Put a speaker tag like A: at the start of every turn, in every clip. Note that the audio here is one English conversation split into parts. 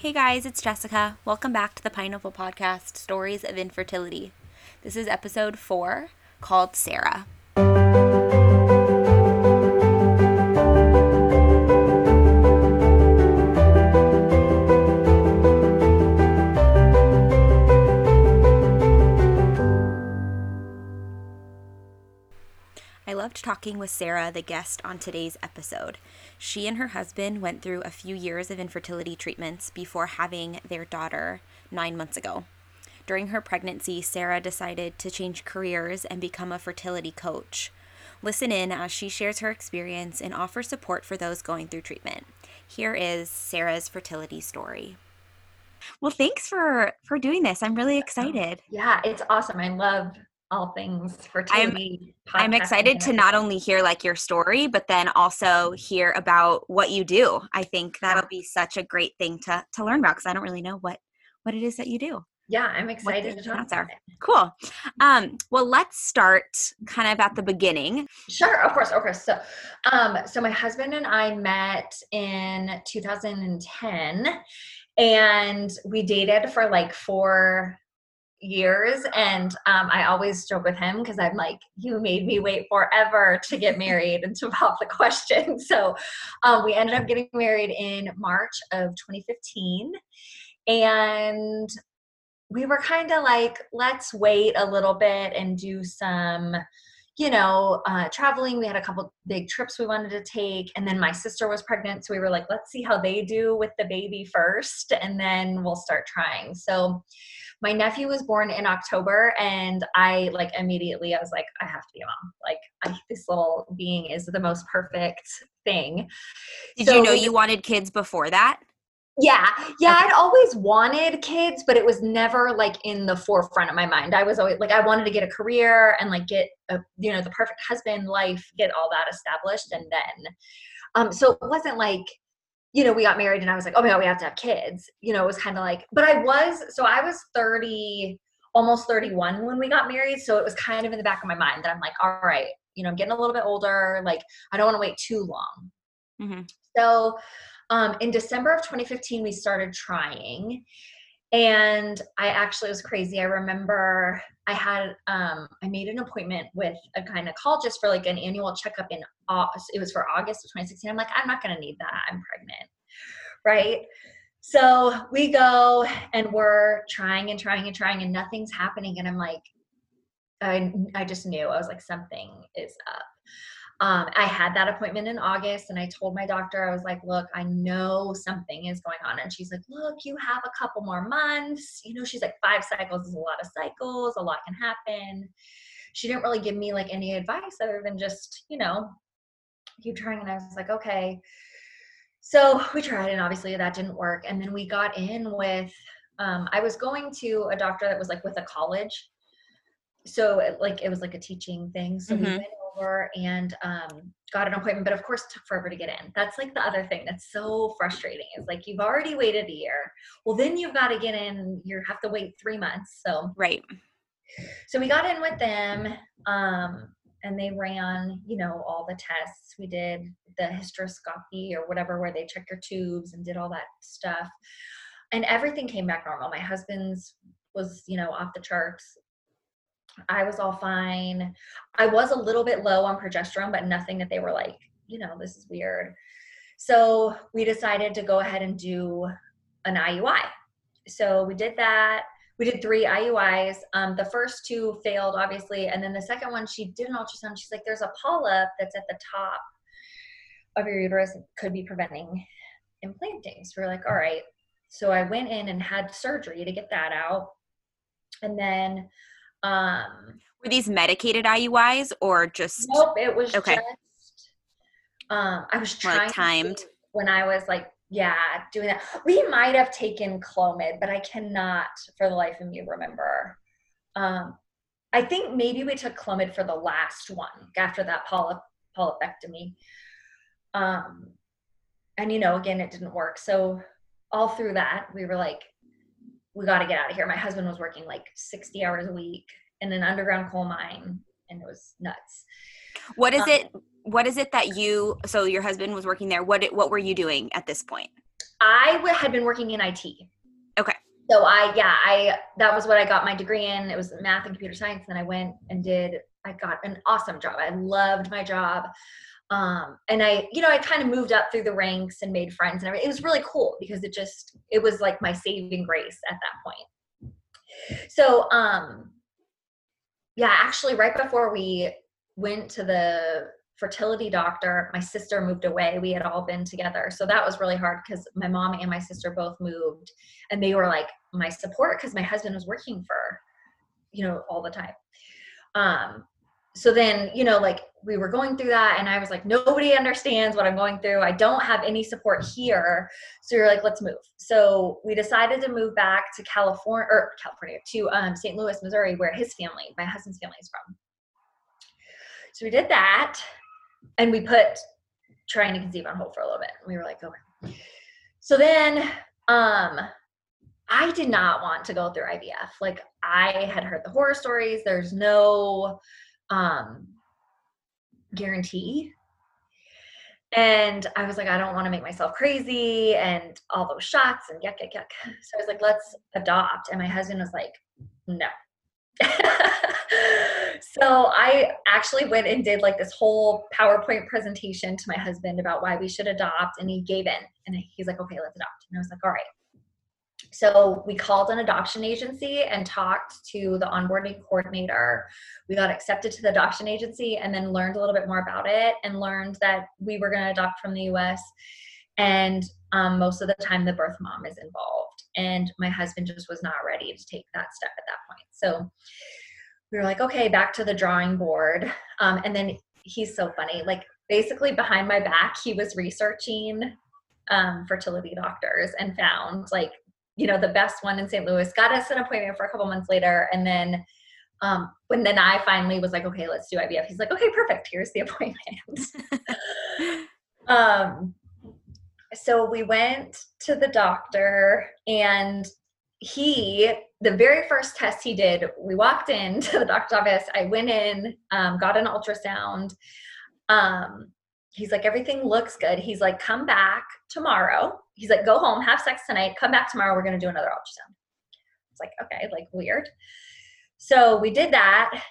A: Hey guys, it's Jessica. Welcome back to the Pineapple Podcast Stories of Infertility. This is episode four called Sarah. Loved talking with Sarah, the guest on today's episode. She and her husband went through a few years of infertility treatments before having their daughter nine months ago. During her pregnancy, Sarah decided to change careers and become a fertility coach. Listen in as she shares her experience and offers support for those going through treatment. Here is Sarah's fertility story. Well, thanks for for doing this. I'm really excited.
B: Yeah, it's awesome. I love all things fertility.
A: I'm, I'm excited to not only hear like your story, but then also hear about what you do. I think that'll be such a great thing to to learn about because I don't really know what what it is that you do.
B: Yeah, I'm excited to talk
A: about Cool. Um, well, let's start kind of at the beginning.
B: Sure, of course, of course. So, um, so my husband and I met in 2010, and we dated for like four years and um, i always joke with him because i'm like you made me wait forever to get married and to pop the question. So um, we ended up getting married in march of 2015 and we were kind of like let's wait a little bit and do some you know uh, traveling. We had a couple big trips we wanted to take and then my sister was pregnant so we were like let's see how they do with the baby first and then we'll start trying. So my nephew was born in October and I like immediately I was like I have to be a mom. Like I, this little being is the most perfect thing.
A: Did so, you know you wanted kids before that?
B: Yeah. Yeah, okay. I'd always wanted kids, but it was never like in the forefront of my mind. I was always like I wanted to get a career and like get a you know the perfect husband life, get all that established and then um so it wasn't like you know, we got married and I was like, oh my God, we have to have kids. You know, it was kind of like, but I was, so I was 30, almost 31 when we got married. So it was kind of in the back of my mind that I'm like, all right, you know, I'm getting a little bit older. Like, I don't want to wait too long. Mm-hmm. So um, in December of 2015, we started trying. And I actually was crazy. I remember I had um, I made an appointment with a gynecologist for like an annual checkup in August. It was for August of 2016. I'm like, I'm not gonna need that. I'm pregnant. Right. So we go and we're trying and trying and trying and nothing's happening. And I'm like, I I just knew. I was like, something is up um, I had that appointment in August and I told my doctor, I was like, look, I know something is going on. And she's like, look, you have a couple more months. You know, she's like, five cycles is a lot of cycles, a lot can happen. She didn't really give me like any advice other than just, you know, keep trying. And I was like, okay. So we tried, and obviously that didn't work. And then we got in with, um, I was going to a doctor that was like with a college. So it, like it was like a teaching thing. So mm-hmm. we went over and um, got an appointment, but of course took forever to get in. That's like the other thing that's so frustrating is like you've already waited a year. Well, then you've got to get in. You have to wait three months. So
A: right.
B: So we got in with them, um, and they ran, you know, all the tests. We did the hysteroscopy or whatever, where they check your tubes and did all that stuff, and everything came back normal. My husband's was, you know, off the charts. I was all fine. I was a little bit low on progesterone, but nothing that they were like, you know, this is weird. So we decided to go ahead and do an IUI. So we did that. We did three IUIs. Um, the first two failed, obviously. And then the second one, she did an ultrasound. She's like, there's a polyp that's at the top of your uterus, could be preventing implanting. So we're like, all right. So I went in and had surgery to get that out. And then um,
A: Were these medicated IUIs or just?
B: Nope, it was okay. just. Um, I was trying
A: like timed
B: when I was like, yeah, doing that. We might have taken Clomid, but I cannot, for the life of me, remember. Um, I think maybe we took Clomid for the last one after that polyp polypectomy. Um, and you know, again, it didn't work. So all through that, we were like, we got to get out of here. My husband was working like 60 hours a week in an underground coal mine and it was nuts.
A: What is um, it what is it that you so your husband was working there what what were you doing at this point?
B: I w- had been working in IT.
A: Okay.
B: So I, yeah, I, that was what I got my degree in. It was math and computer science. And I went and did, I got an awesome job. I loved my job. Um, and I, you know, I kind of moved up through the ranks and made friends and everything. It was really cool because it just, it was like my saving grace at that point. So, um, yeah, actually, right before we went to the fertility doctor, my sister moved away. We had all been together. So that was really hard because my mom and my sister both moved and they were like my support because my husband was working for, you know, all the time. Um, so then, you know, like we were going through that and I was like, nobody understands what I'm going through. I don't have any support here. So you're like, let's move. So we decided to move back to California or California to um, St. Louis, Missouri, where his family, my husband's family is from. So we did that and we put trying to conceive on hold for a little bit. We were like, okay. So then um I did not want to go through IVF. Like I had heard the horror stories. There's no um guarantee. And I was like, I don't want to make myself crazy and all those shots and yuck, yuck, yuck. So I was like, let's adopt. And my husband was like, no. so I actually went and did like this whole PowerPoint presentation to my husband about why we should adopt, and he gave in. And he's like, okay, let's adopt. And I was like, all right. So we called an adoption agency and talked to the onboarding coordinator. We got accepted to the adoption agency and then learned a little bit more about it and learned that we were going to adopt from the US. And um, most of the time, the birth mom is involved. And my husband just was not ready to take that step at that point. So we were like, okay, back to the drawing board. Um, and then he's so funny. Like, basically, behind my back, he was researching um, fertility doctors and found like you know the best one in st louis. Got us an appointment for a couple months later and then um, when then i finally was like okay let's do ivf he's like okay perfect. Here's the appointment. Um, so we went to the doctor and he the very first test he did we walked into the doctor's office. I went in um, got an ultrasound. Um, he's like everything looks good. He's like come back tomorrow he's like go home have sex tonight come back tomorrow we're going to do another ultrasound. It's like okay like weird. So we did that.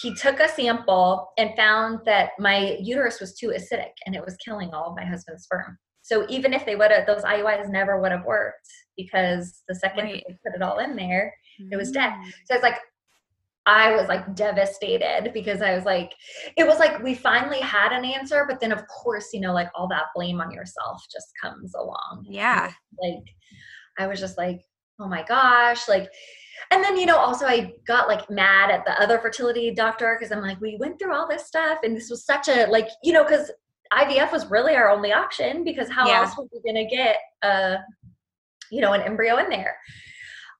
B: He took a sample and found that my uterus was too acidic and it was killing all of my husband's sperm. So even if they would have those iuis never would have worked because the second right. they put it all in there it was dead. Mm. so it's like I was like devastated because I was like, it was like we finally had an answer, but then of course, you know, like all that blame on yourself just comes along.
A: Yeah.
B: Like, I was just like, oh my gosh, like, and then you know, also I got like mad at the other fertility doctor because I'm like, we went through all this stuff, and this was such a like, you know, because IVF was really our only option because how yeah. else were we gonna get a, you know, an embryo in there?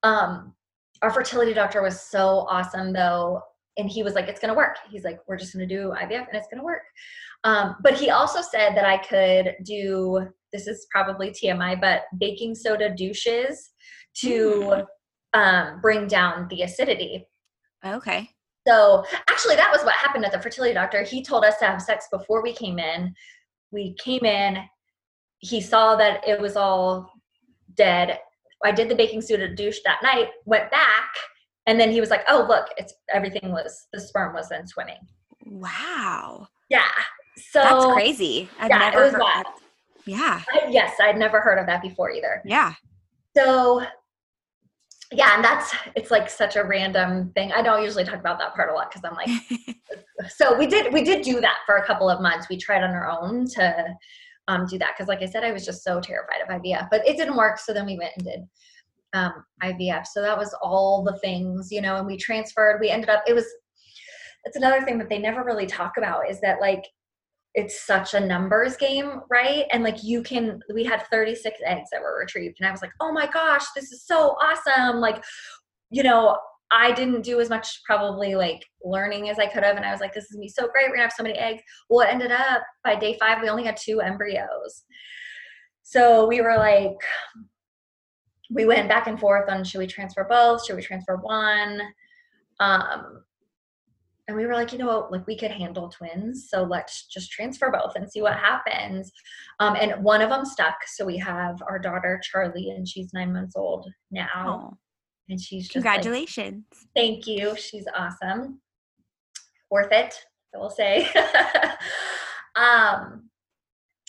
B: Um, our fertility doctor was so awesome though and he was like it's going to work. He's like we're just going to do ivf and it's going to work. Um, but he also said that i could do this is probably tmi but baking soda douches to mm. um, bring down the acidity.
A: Okay.
B: So actually that was what happened at the fertility doctor. He told us to have sex before we came in. We came in. He saw that it was all dead I did the baking soda douche that night, went back, and then he was like, "Oh, look, it's everything was the sperm was then swimming."
A: Wow.
B: Yeah. So
A: that's crazy. I've yeah, never heard
B: that.
A: Yeah.
B: I, yes, I'd never heard of that before either.
A: Yeah.
B: So yeah, and that's it's like such a random thing. I don't usually talk about that part a lot because I'm like, so we did we did do that for a couple of months. We tried on our own to um, do that because like i said i was just so terrified of ivf but it didn't work so then we went and did um, ivf so that was all the things you know and we transferred we ended up it was that's another thing that they never really talk about is that like it's such a numbers game, right? And like you can, we had 36 eggs that were retrieved, and I was like, oh my gosh, this is so awesome. Like, you know, I didn't do as much probably like learning as I could have. And I was like, this is be so great. We're gonna have so many eggs. Well, it ended up by day five, we only had two embryos. So we were like, we went back and forth on should we transfer both? Should we transfer one? Um, and we were like, you know what, like we could handle twins, so let's just transfer both and see what happens. Um, and one of them stuck, so we have our daughter Charlie, and she's nine months old now, and she's just like,
A: congratulations.
B: Thank you. She's awesome. Worth it, I will say. um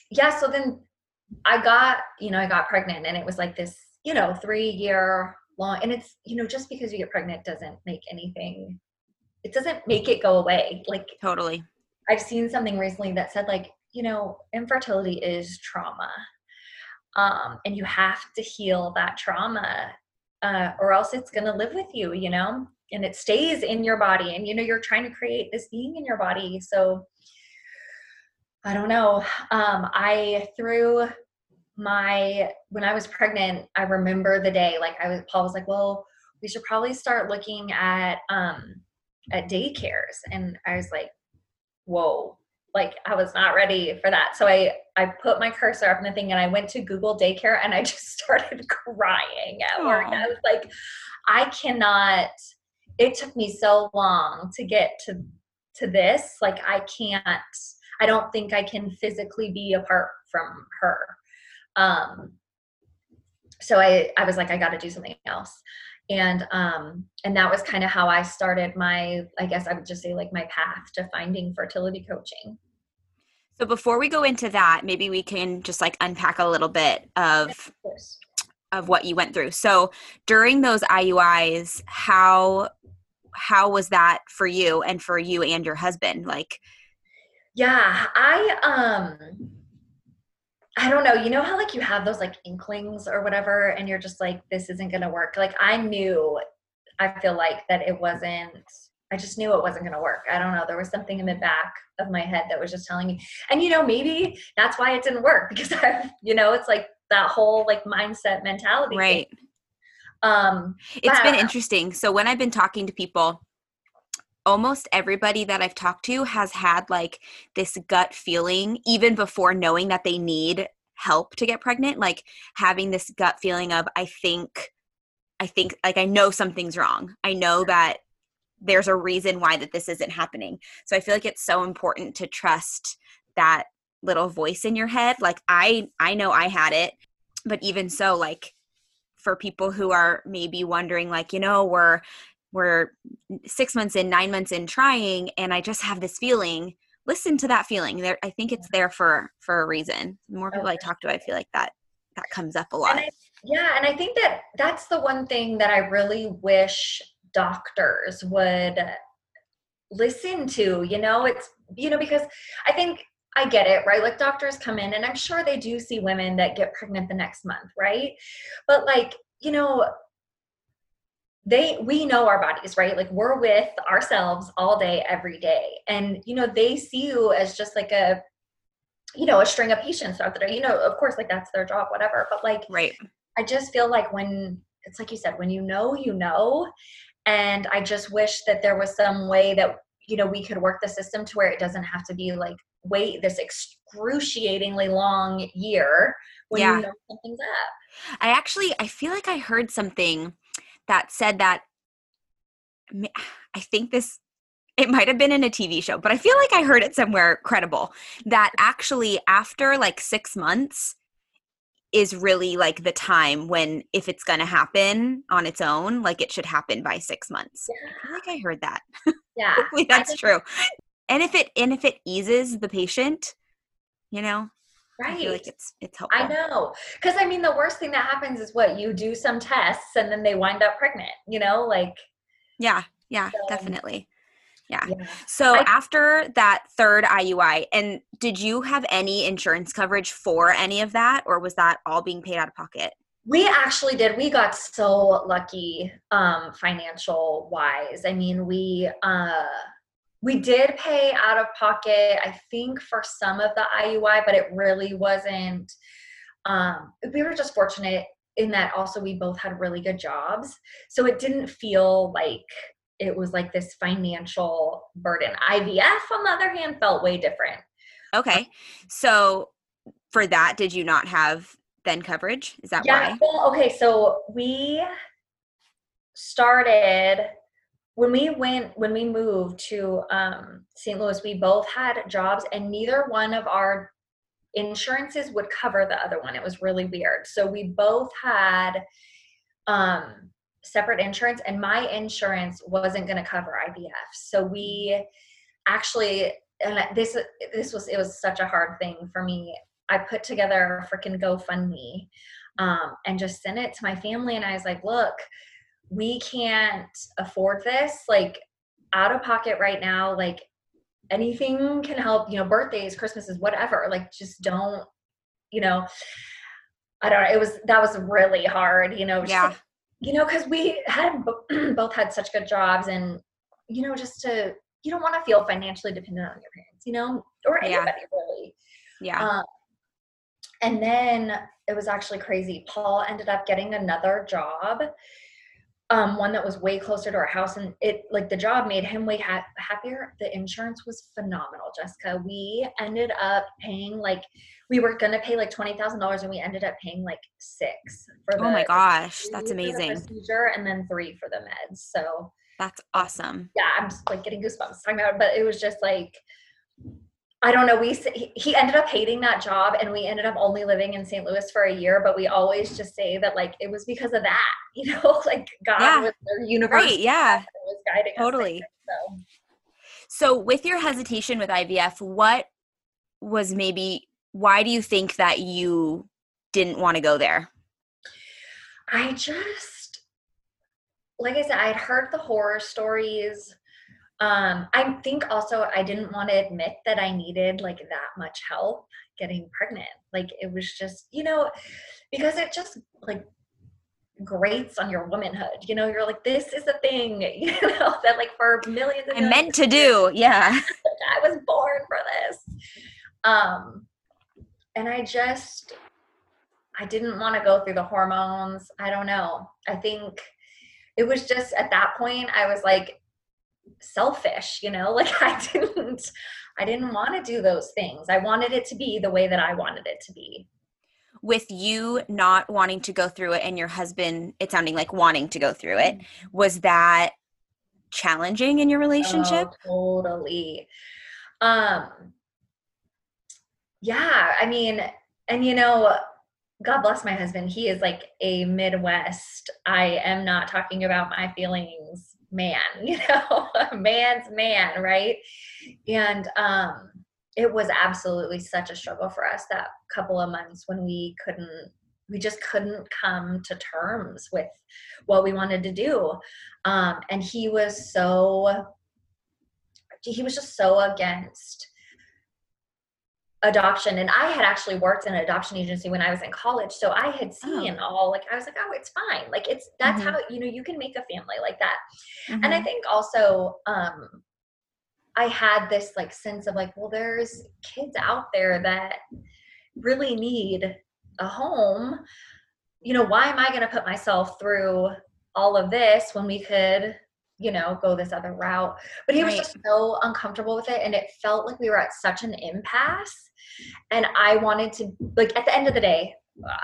B: yeah, so then I got, you know, I got pregnant and it was like this, you know, 3 year long and it's, you know, just because you get pregnant doesn't make anything it doesn't make it go away. Like
A: totally.
B: I've seen something recently that said like, you know, infertility is trauma. Um, and you have to heal that trauma uh, or else it's going to live with you, you know, and it stays in your body. And, you know, you're trying to create this being in your body. So I don't know. Um, I threw my, when I was pregnant, I remember the day, like I was, Paul was like, well, we should probably start looking at, um, at daycares. And I was like, whoa, like I was not ready for that. So I I put my cursor up in the thing and I went to Google daycare and I just started crying at work. I was like, I cannot. It took me so long to get to to this. Like I can't. I don't think I can physically be apart from her. Um. So I I was like, I got to do something else and um and that was kind of how i started my i guess i would just say like my path to finding fertility coaching
A: So before we go into that, maybe we can just like unpack a little bit of
B: of
A: what you went through. So during those IUIs, how how was that for you and for you and your husband? Like
B: yeah i um i don't know you know how like you have those like inklings or whatever and you're just like this isn't gonna work like i knew i feel like that it wasn't i just knew it wasn't gonna work i don't know there was something in the back of my head that was just telling me and you know maybe that's why it didn't work because i you know it's like that whole like mindset mentality thing.
A: right.
B: um
A: It's been interesting. So when I've been talking to people, almost everybody that I've talked to has had like this gut feeling even before knowing that they need help to get pregnant, like having this gut feeling of I think I think like I know something's wrong. I know that there's a reason why that this isn't happening. So I feel like it's so important to trust that little voice in your head. Like I I know I had it, but even so like for people who are maybe wondering like, you know, we're we're 6 months in, 9 months in trying and I just have this feeling, listen to that feeling. There I think it's there for for a reason. The more people I talk to, I feel like that that comes up a lot.
B: And I, yeah, and I think that that's the one thing that I really wish doctors would listen to. You know, it's you know because I think I get it, right? Like doctors come in, and I'm sure they do see women that get pregnant the next month, right? But like you know. They we know our bodies, right? Like we're with ourselves all day, every day. And you know, they see you as just like a you know, a string of patients throughout the day. You know, of course, like that's their job, whatever. But like
A: right.
B: I just feel like when it's like you said, when you know, you know. And I just wish that there was some way that, you know, we could work the system to where it doesn't have to be like wait this excruciatingly long year when
A: Yeah.
B: you know something's up.
A: I actually I feel like I heard something that said that i think this it might have been in a TV show, but I feel like I heard it somewhere credible that actually after like 6 months is really like the time when if it's going to happen on its own, like it should happen by 6 months. I feel like I heard that.
B: Yeah.
A: That's true. And if it and if it eases the patient, you know, I feel
B: Right.
A: like it's it's helpful.
B: I know. Because I mean, the worst thing that happens is what you do some tests and then they wind up pregnant, you know? Like,
A: Yeah, yeah,
B: So-
A: definitely. Yeah.
B: yeah.
A: So
B: I-
A: after that third IUI, and did you have any insurance coverage for any of that, or was that all being paid out of pocket?
B: We actually did. We got so lucky um financial wise. I mean, we uh we did pay out of pocket I think for some of the IUI, but it really wasn't um we were just fortunate in that also we both had really good jobs. So it didn't feel like it was like this financial burden. IVF on the other hand felt way different.
A: Okay. So for that, did you not have then coverage? Is that
B: Yeah.
A: why?
B: Well, okay. So we started when we went when we moved to um, st louis we both had jobs and neither one of our insurances would cover the other one it was really weird so we both had um, separate insurance and my insurance wasn't going to cover ivf so we actually and this this was it was such a hard thing for me. I put together a freaking gofundme um, and just sent it to my family and i was like look we can't afford this. Like out of pocket right now. Like anything can help you know birthdays christmases whatever. Like just don't you know. I don't know it was that was really hard you know
A: yeah
B: you know because we had both had such good jobs and you know just to you don't want to feel financially dependent on your parents you know or anybody yeah. really.
A: Yeah. Um,
B: and then it was actually crazy. Paul ended up getting another job um, one that was way closer to our house and it like the job made him way ha- happier. The insurance was phenomenal jessica. We ended up paying like we were gonna pay like twenty thousand dollars and we ended up paying like six
A: for the, oh my gosh that's amazing.
B: procedure and then three for the meds so
A: that's awesome.
B: Yeah i'm just like getting goosebumps talking about it but it was just like I don't know. We he ended up hating that job, and we ended up only living in St. Louis for a year. But we always just say that like it was because of that, you know, like God yeah. was their universe.
A: Right? Yeah, was guiding totally. Us so. so, with your hesitation with IVF, what was maybe why do you think that you didn't want to go there?
B: I just, like I said, I'd heard the horror stories um, I think also I didn't want to admit that I needed like that much help getting pregnant. Like it was just, you know, because it just like grates on your womanhood. You know, you're like, this is a thing, you know, that like for millions
A: of I meant to do. Yeah.
B: I was born for this. Um, and I just, I didn't want to go through the hormones. I don't know. I think it was just at that point, I was like, selfish you know like i didn't i didn't want to do those things. I wanted it to be the way that i wanted it to be.
A: With you not wanting to go through it and your husband it sounding like wanting to go through it mm-hmm. was that challenging in your relationship?
B: Oh, totally. Um yeah i mean and you know god bless my husband. He is like a midwest. I am not talking about my feelings man, you know, man's man, right? And um, it was absolutely such a struggle for us that couple of months when we couldn't we just couldn't come to terms with what we wanted to do um, and he was so he was just so against adoption and i had actually worked in an adoption agency when i was in college so i had oh. seen oh. all like i was like oh it's fine like it's that's mm-hmm. how you know you can make a family like that mm-hmm. and i mm-hmm. think also um i had this like sense of like well there's kids out there that really need a home you know why am i going to put myself through all of this when we could you know, go this other route. But he was just so uncomfortable with it. And it felt like we were at such an impasse. And I wanted to, like, at the end of the day,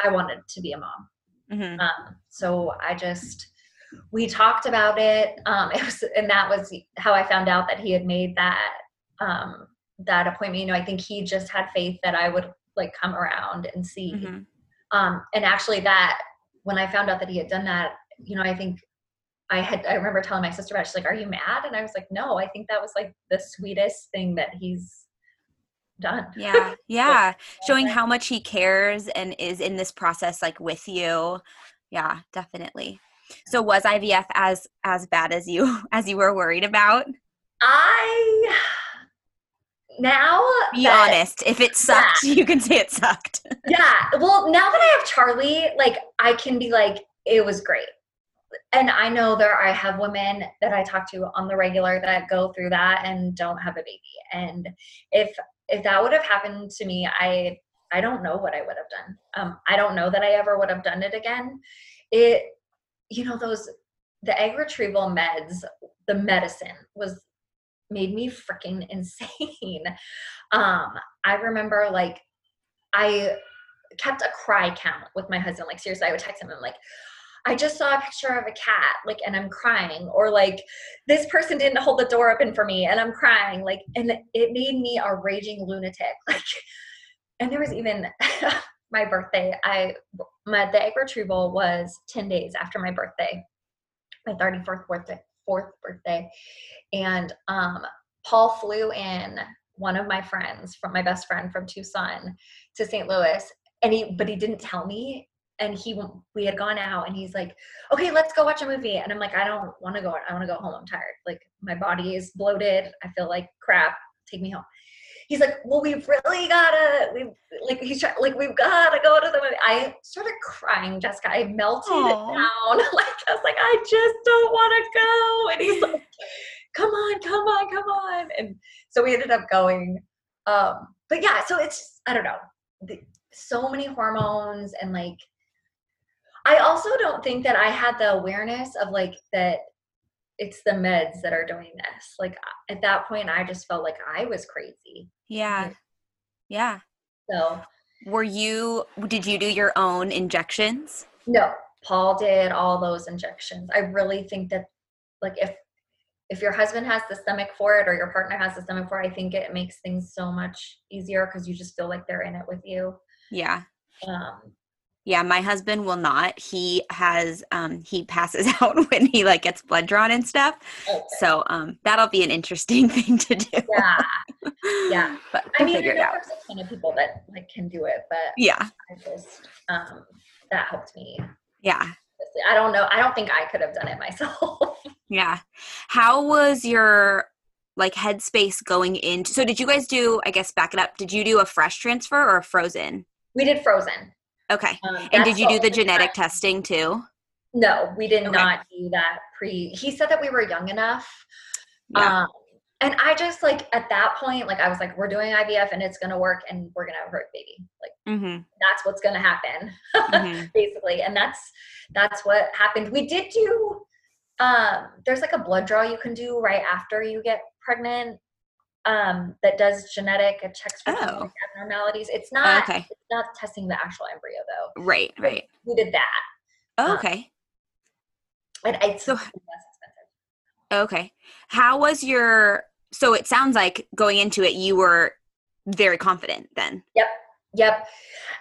B: I wanted to be a mom. Mm-hmm. Um, so I just, we talked about it. Um, it was, and that was how I found out that he had made that, um, that appointment. You know, I think he just had faith that I would like come around and see. Mm-hmm. Um, and actually that, when I found out that he had done that, you know, I think I had I remember telling my sister about it. She's like, Are you mad? And I was like, No, I think that was like the sweetest thing that he's done.
A: Yeah. Yeah. Showing how much he cares and is in this process like with you. Yeah, definitely. So was IVF as as bad as you as you were worried about?
B: I now
A: be that, honest if it sucked yeah. you can say it sucked
B: yeah well now that i have charlie like i can be like it was great and I know there I have women that I talk to on the regular that go through that and don't have a baby. And if if that would have happened to me, I I don't know what I would have done. Um, I don't know that I ever would have done it again. It, you know, those the egg retrieval meds, the medicine was made me freaking insane. Um, I remember like I kept a cry count with my husband. Like seriously, I would text him and like, I just saw a picture of a cat, like, and I'm crying, or like, this person didn't hold the door open for me, and I'm crying, like, and it made me a raging lunatic, like, and there was even my birthday. I my the egg retrieval was ten days after my birthday, my thirty fourth birthday, fourth birthday, and um, Paul flew in one of my friends from my best friend from Tucson to St. Louis, and he but he didn't tell me and he we had gone out and he's like okay let's go watch a movie. And i'm like i don't want to go i want to go home i'm tired. Like my body is bloated i feel like crap take me home. He's like well we've really gotta we like he's trying like we've gotta go to the movie. I started crying jessica. I melted Aww. down. Like i was like i just don't want to go. And he's like come on come on come on. And so we ended up going um but yeah so it's i don't know the, so many hormones and like I also don't think that I had the awareness of like that it's the meds that are doing this. Like at that point I just felt like I was crazy.
A: Yeah. Yeah.
B: So
A: were you did you do your own injections?
B: No. Paul did all those injections. I really think that like if if your husband has the stomach for it or your partner has the stomach for it, I think it makes things so much easier because you just feel like they're in it with you.
A: Yeah. Um, yeah, my husband will not. He has um he passes out when he like gets blood drawn and stuff. Okay. So um that'll be an interesting thing to do.
B: Yeah. Yeah. but I mean there's a ton of people that like can do it, but
A: yeah.
B: I just um that helped me.
A: Yeah.
B: I don't know. I don't think I could have done it myself.
A: yeah. How was your like headspace going into so did you guys do I guess back it up, did you do a fresh transfer or a frozen?
B: We did frozen.
A: Okay. Um, and did you do the genetic time. testing too?
B: No, we did okay. not do that pre. He said that we were young enough. Yeah. Um, and I just like at that point, like I was like, we're doing IVF and it's gonna work and we're gonna have a baby. Like mm-hmm. that's what's gonna happen, mm-hmm. basically. And that's that's what happened. We did do um there's like a blood draw you can do right after you get pregnant um, that does genetic and checks for oh. abnormalities. It's not okay. it's not testing the actual embryo though.
A: Right, right.
B: We did that.
A: Oh, okay.
B: Um, and it's so less
A: expensive. Okay. How was your so it sounds like going into it you were very confident then.
B: Yep. Yep.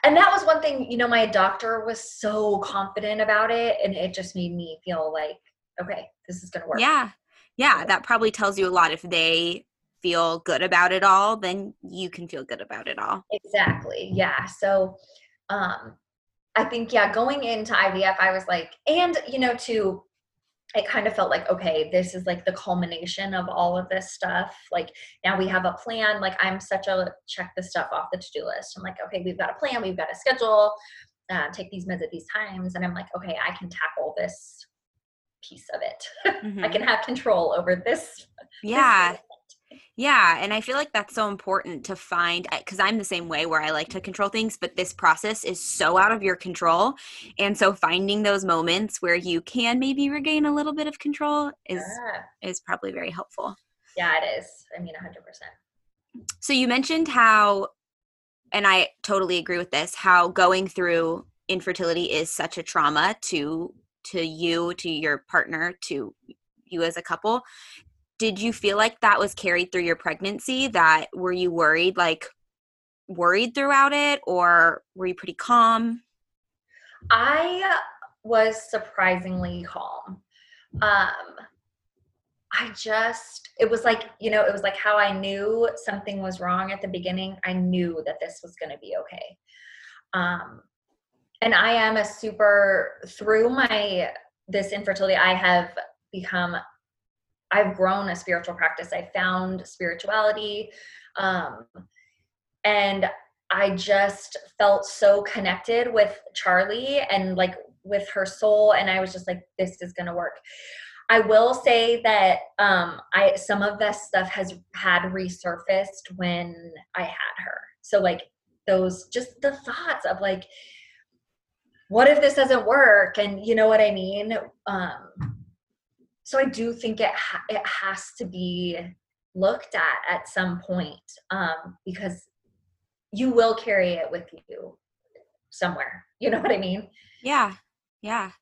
B: And that was one thing, you know, my doctor was so confident about it and it just made me feel like, okay, this is going to work.
A: Yeah. Yeah, that probably tells you a lot if they feel good about it all, then you can feel good about it all.
B: Exactly. Yeah. So um I think yeah, going into IVF I was like and you know to it kind of felt like okay this is like the culmination of all of this stuff like now we have a plan like i'm such a check the stuff off the to-do list i'm like okay we've got a plan we've got a schedule uh, take these meds at these times and i'm like okay i can tackle this piece of it mm-hmm. i can have control over this
A: yeah this yeah, and I feel like that's so important to find because I'm the same way where I like to control things, but this process is so out of your control. And so finding those moments where you can maybe regain a little bit of control is yeah. is probably very helpful.
B: Yeah, it is. I mean, 100%.
A: So you mentioned how and I totally agree with this, how going through infertility is such a trauma to to you, to your partner, to you as a couple did you feel like that was carried through your pregnancy that were you worried like worried throughout it or were you pretty calm?
B: I was surprisingly calm. Um i just it was like you know it was like how i knew something was wrong at the beginning i knew that this was going to be okay. Um and i am a super through my this infertility i have become I've grown a spiritual practice. I found spirituality. Um, and I just felt so connected with Charlie and like with her soul. And I was just like, this is going to work. I will say that um, I some of that stuff has had resurfaced when I had her. So like those just the thoughts of like, what if this doesn't work? And you know what I mean? Um, so I do think it ha- it has to be looked at at some point um, because you will carry it with you somewhere. You know what I mean?
A: Yeah, yeah.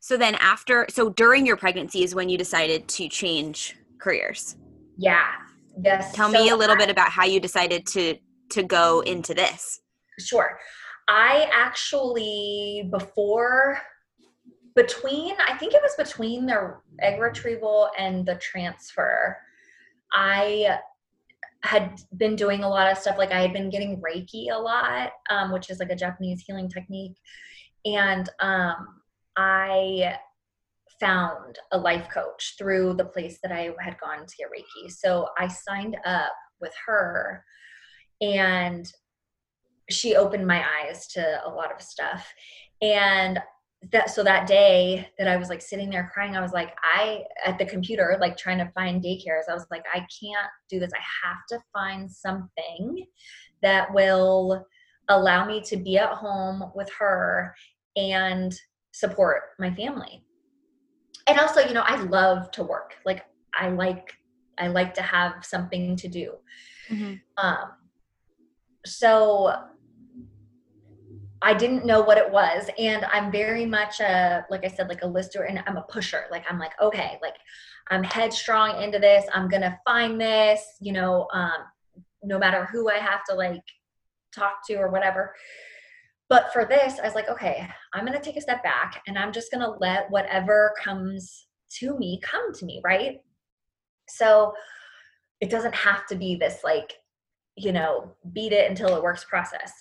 A: So then after so during your pregnancy is when you decided to change careers.
B: Yeah. Yes.
A: Tell
B: So
A: me a little
B: I-
A: bit about how you decided to to go into this.
B: Sure. I actually before between I think it was between the egg retrieval and the transfer, I had been doing a lot of stuff like I had been getting Reiki a lot, um, which is like a Japanese healing technique. And um, I found a life coach through the place that I had gone to get Reiki. So I signed up with her and she opened my eyes to a lot of stuff and that so that day that i was like sitting there crying i was like i at the computer like trying to find daycares i was like i can't do this. I have to find something that will allow me to be at home with her and support my family. And also you know i love to work. Like i like i like to have something to do. Um, so I didn't know what it was. And I'm very much a, like I said, like a lister and I'm a pusher. Like I'm like, okay, like I'm headstrong into this. I'm going to find this, you know, um, no matter who I have to like talk to or whatever. But for this, I was like, okay, I'm going to take a step back and I'm just going to let whatever comes to me come to me, right? So it doesn't have to be this like, you know, beat it until it works process.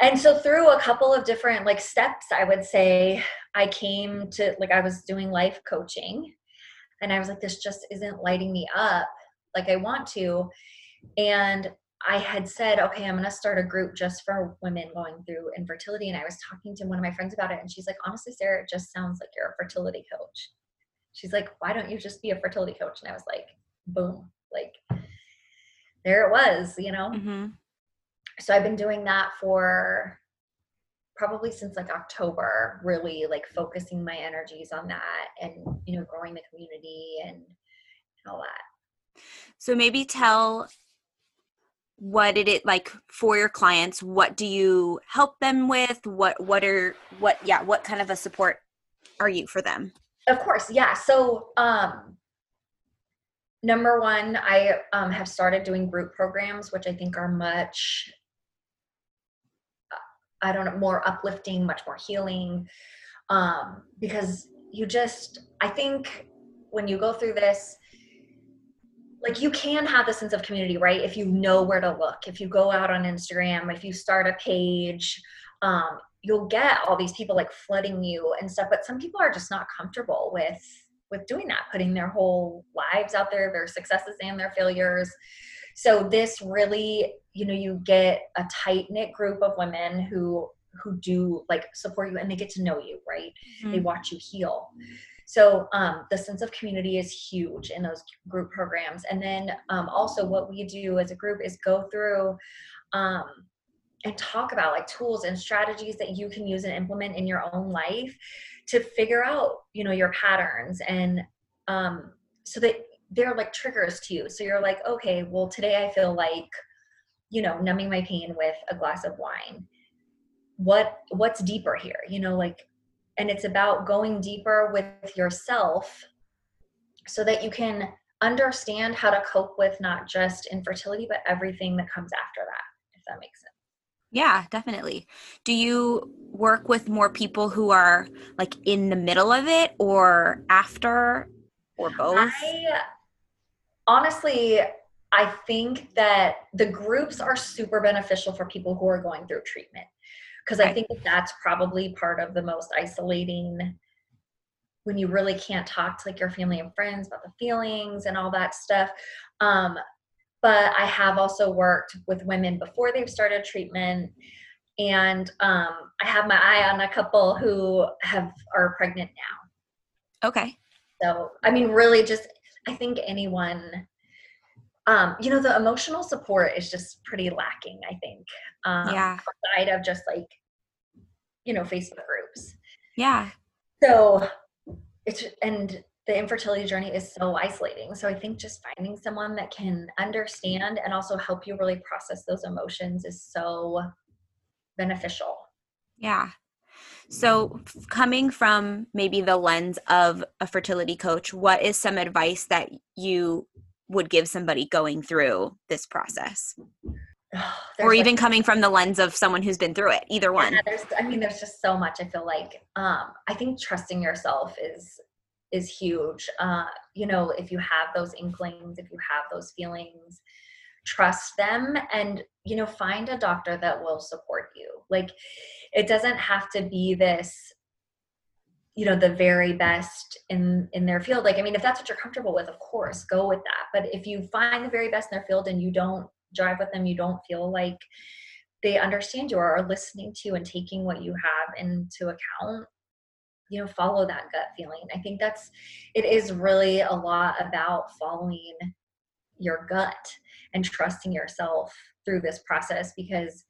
B: And so through a couple of different like steps, I would say I came to like I was doing life coaching and I was like, this just isn't lighting me up like I want to. And I had said, okay, I'm going to start a group just for women going through infertility. And I was talking to one of my friends about it. And she's like, honestly, Sarah, it just sounds like you're a fertility coach. She's like, why don't you just be a fertility coach? And I was like, boom, like there it was, you know?
A: hmm
B: So I've been doing that for probably since like October, really like focusing my energies on that and, you know, growing the community and, and all that.
A: So maybe tell what it is like for your clients. What do you help them with? What what are what yeah, what kind of a support are you for them?
B: Of course, yeah. So, um, number one, I um, have started doing group programs, which I think are much, I don't know, more uplifting, much more healing, um, because you just, I think when you go through this, like you can have the sense of community, right? If you know where to look, if you go out on Instagram, if you start a page, um, you'll get all these people like flooding you and stuff. But some people are just not comfortable with with doing that, putting their whole lives out there, their successes and their failures. So this really, you know, you get a tight knit group of women who who do like support you and they get to know you, right? They watch you heal. So um, the sense of community is huge in those group programs. And then um, also what we do as a group is go through um, and talk about like tools and strategies that you can use and implement in your own life to figure out, you know, your patterns and um, so that they're like triggers to you. So you're like, okay, well today I feel like, you know, numbing my pain with a glass of wine. What what's deeper here? You know, like and it's about going deeper with yourself so that you can understand how to cope with not just infertility but everything that comes after that if that makes sense
A: Yeah, definitely. Do you work with more people who are like in the middle of it or after or both?
B: i honestly i think that the groups are super beneficial for people who are going through treatment because i think that that's probably part of the most isolating when you really can't talk to like your family and friends about the feelings and all that stuff. Um, but i have also worked with women before they've started treatment and um, i have my eye on a couple who have are pregnant now.
A: Okay.
B: so i mean really just i think anyone um, you know the emotional support is just pretty lacking i think um,
A: Yeah.
B: outside of just like you know facebook groups
A: Yeah.
B: so it's and the infertility journey is so isolating so i think just finding someone that can understand and also help you really process those emotions is so beneficial
A: Yeah. So, coming from maybe the lens of a fertility coach, what is some advice that you would give somebody going through this process? or even
B: like,
A: coming from the lens of someone who's been through it, either one.
B: Yeah, there's I mean there's just so much I feel like um I think trusting yourself is is huge. Uh you know, if you have those inklings, if you have those feelings, trust them and you know find a doctor that will support you. Like it doesn't have to be this you know the very best in in their field. Like i mean if that's what you're comfortable with of course go with that. But if you find the very best in their field and you don't drive with them you don't feel like they understand you or are listening to you and taking what you have into account you know follow that gut feeling. I think that's it is really a lot about following your gut and trusting yourself through this process because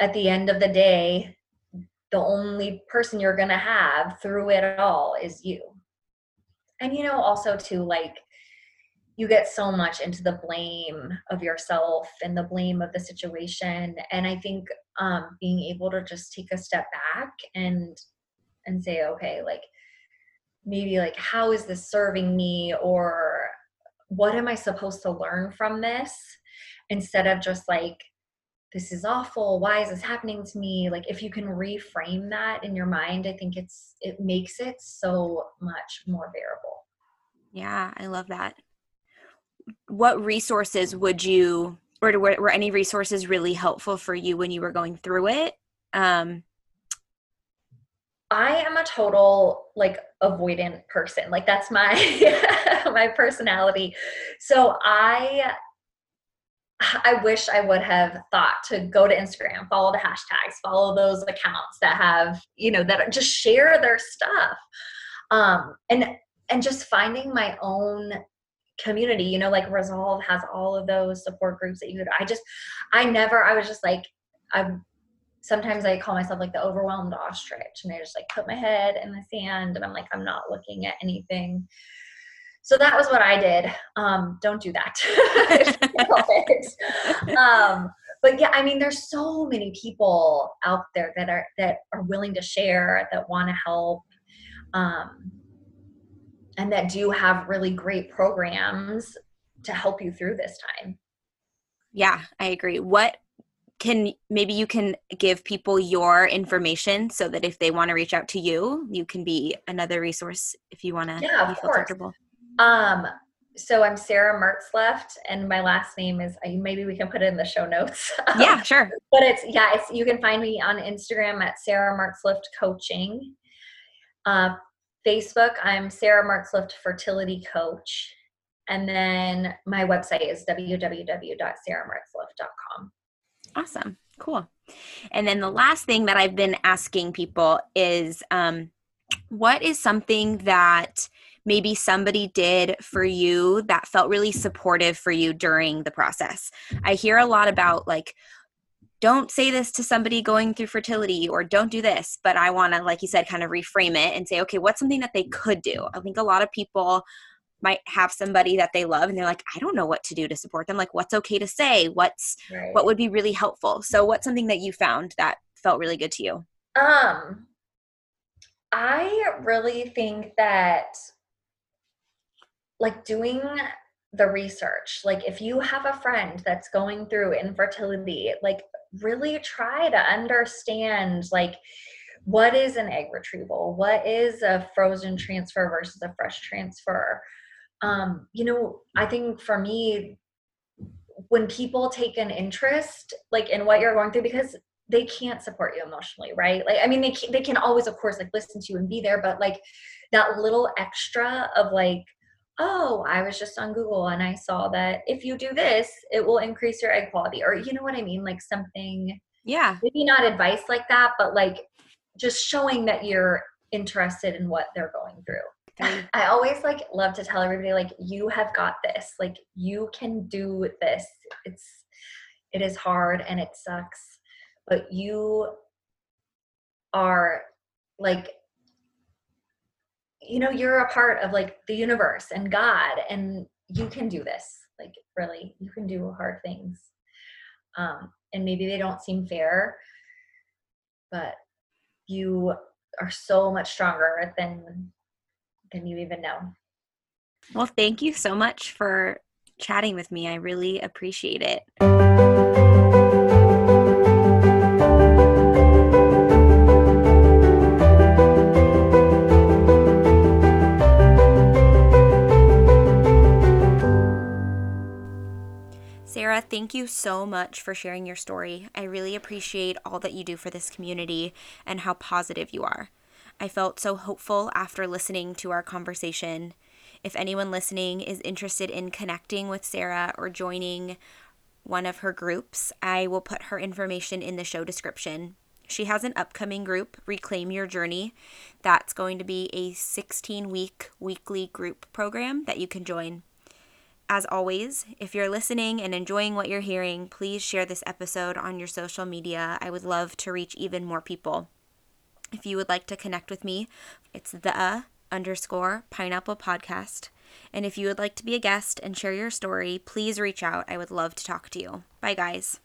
B: at the end of the day the only person you're going to have through it all is you. And you know also too like you get so much into the blame of yourself and the blame of the situation. And i think um being able to just take a step back and and say okay like maybe like how is this serving me or what am i supposed to learn from this instead of just like this is awful why is this happening to me like if you can reframe that in your mind i think it's it makes it so much more bearable
A: Yeah, I love that. What resources would you, or were, were any resources really helpful for you when you were going through it? Um,
B: I am a total like avoidant person. Like that's my my personality. So I I wish I would have thought to go to Instagram, follow the hashtags, follow those accounts that have, you know, that just share their stuff. Um and and just finding my own community, you know, like Resolve has all of those support groups that you could I just I never I was just like I'm sometimes I call myself like the overwhelmed ostrich and I just like put my head in the sand and I'm like, I'm not looking at anything. So that was what I did. Um, don't do that. um, but yeah, I mean, there's so many people out there that are that are willing to share, that want to help, um, and that do have really great programs to help you through this time.
A: yeah, I agree. What can maybe you can give people your information so that if they want to reach out to you, you can be another resource if you want to
B: Yeah, of
A: feel
B: course.
A: comfortable.
B: Um, so I'm Sarah Mertzlufft, and my last name is maybe we can put it in the show notes.
A: Yeah, sure.
B: but it's yeah, it's you can find me on Instagram at Sarah Mertzlufft Coaching. Uh, Facebook, I'm Sarah Mertzlufft Fertility Coach, and then my website is www.sarahmertzlufft.com.
A: Awesome. Cool. And then the last thing that I've been asking people is um, what is something that maybe somebody did for you that felt really supportive for you during the process? I hear a lot about like, don't say this to somebody going through fertility or don't do this, but I want to, like you said, kind of reframe it and say, okay, what's something that they could do? I think a lot of people might have somebody that they love and they're like, I don't know what to do to support them. Like, what's okay to say? What's
B: Right.
A: what would be really helpful so what's something that you found that felt really good to you
B: Um, I really think that like doing the research, like if you have a friend that's going through infertility, like really try to understand like what is an egg retrieval? What is a frozen transfer versus a fresh transfer? Um, you know, I think for me, when people take an interest like in what you're going through, because they can't support you emotionally right? Like i mean they can, they can always of course like listen to you and be there but like that little extra of like oh i was just on google and i saw that if you do this it will increase your egg quality or you know what i mean? Like something
A: yeah.
B: maybe not advice like that but like just showing that you're interested in what they're going through I always like love to tell everybody like you have got this. Like you can do this. It's it is hard and it sucks, but you are like you know you're a part of like the universe and God and you can do this. Like really, you can do hard things. Um and maybe they don't seem fair, but you are so much stronger than than you even know.
A: Well, thank you so much for chatting with me. I really appreciate it. Sarah, thank you so much for sharing your story. I really appreciate all that you do for this community and how positive you are. I felt so hopeful after listening to our conversation. If anyone listening is interested in connecting with Sarah or joining one of her groups, I will put her information in the show description. She has an upcoming group, Reclaim Your Journey. That's going to be a 16 week weekly group program that you can join. As always, if you're listening and enjoying what you're hearing, please share this episode on your social media. I would love to reach even more people. If you would like to connect with me, it's the uh, underscore pineapple podcast. And if you would like to be a guest and share your story, please reach out. I would love to talk to you. Bye, guys.